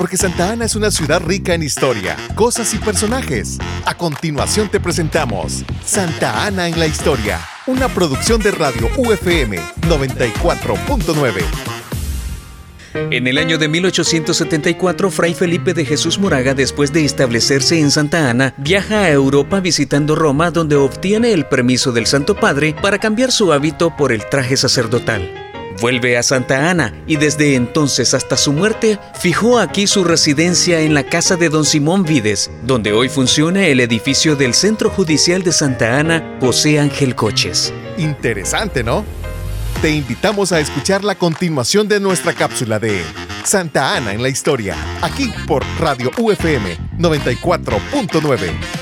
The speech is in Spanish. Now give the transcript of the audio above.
porque Santa Ana es una ciudad rica en historia, cosas y personajes. A continuación te presentamos Santa Ana en la historia, una producción de Radio UFM 94.9. En el año de 1874, Fray Felipe de Jesús Moraga, después de establecerse en Santa Ana, viaja a Europa visitando Roma, donde obtiene el permiso del Santo Padre para cambiar su hábito por el traje sacerdotal. Vuelve a Santa Ana y desde entonces hasta su muerte fijó aquí su residencia en la casa de don Simón Vides, donde hoy funciona el edificio del Centro Judicial de Santa Ana, José Ángel Coches. Interesante, ¿no? Te invitamos a escuchar la continuación de nuestra cápsula de Santa Ana en la historia, aquí por Radio UFM 94.9.